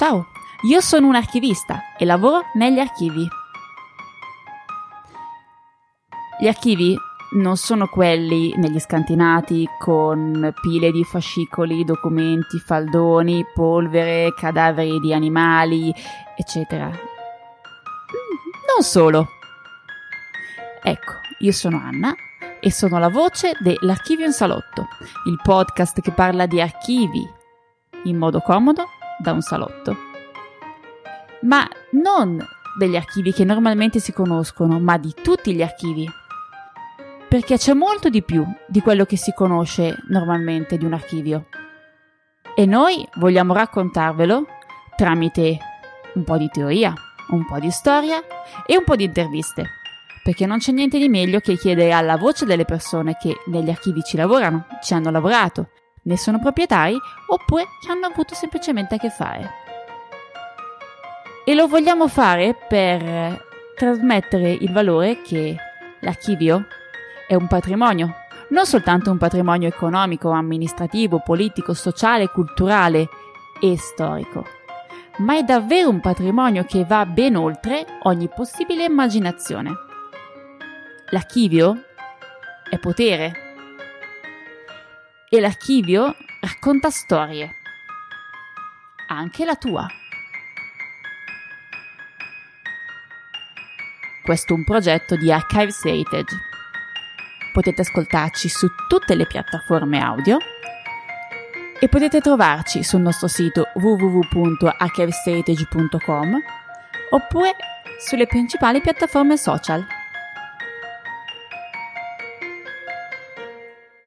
Ciao, io sono un archivista e lavoro negli archivi. Gli archivi non sono quelli negli scantinati con pile di fascicoli, documenti, faldoni, polvere, cadaveri di animali, eccetera. Non solo. Ecco, io sono Anna e sono la voce dell'Archivio in Salotto, il podcast che parla di archivi in modo comodo da un salotto. Ma non degli archivi che normalmente si conoscono, ma di tutti gli archivi perché c'è molto di più di quello che si conosce normalmente di un archivio. E noi vogliamo raccontarvelo tramite un po' di teoria, un po' di storia e un po' di interviste. Perché non c'è niente di meglio che chiedere alla voce delle persone che negli archivi ci lavorano, ci hanno lavorato, ne sono proprietari oppure ci hanno avuto semplicemente a che fare. E lo vogliamo fare per trasmettere il valore che l'archivio è un patrimonio, non soltanto un patrimonio economico, amministrativo, politico, sociale, culturale e storico, ma è davvero un patrimonio che va ben oltre ogni possibile immaginazione. L'archivio è potere e l'archivio racconta storie, anche la tua. Questo è un progetto di Archives Heritage potete ascoltarci su tutte le piattaforme audio e potete trovarci sul nostro sito www.archivesteritage.com oppure sulle principali piattaforme social.